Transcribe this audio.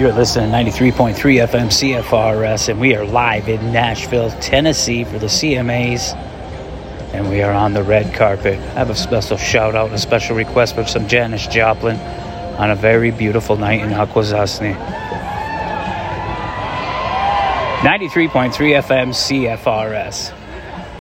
You're listening to 93.3 FM CFRS, and we are live in Nashville, Tennessee for the CMAs. And we are on the red carpet. I have a special shout out, a special request for some Janis Joplin on a very beautiful night in Akwesasne. 93.3 FM CFRS.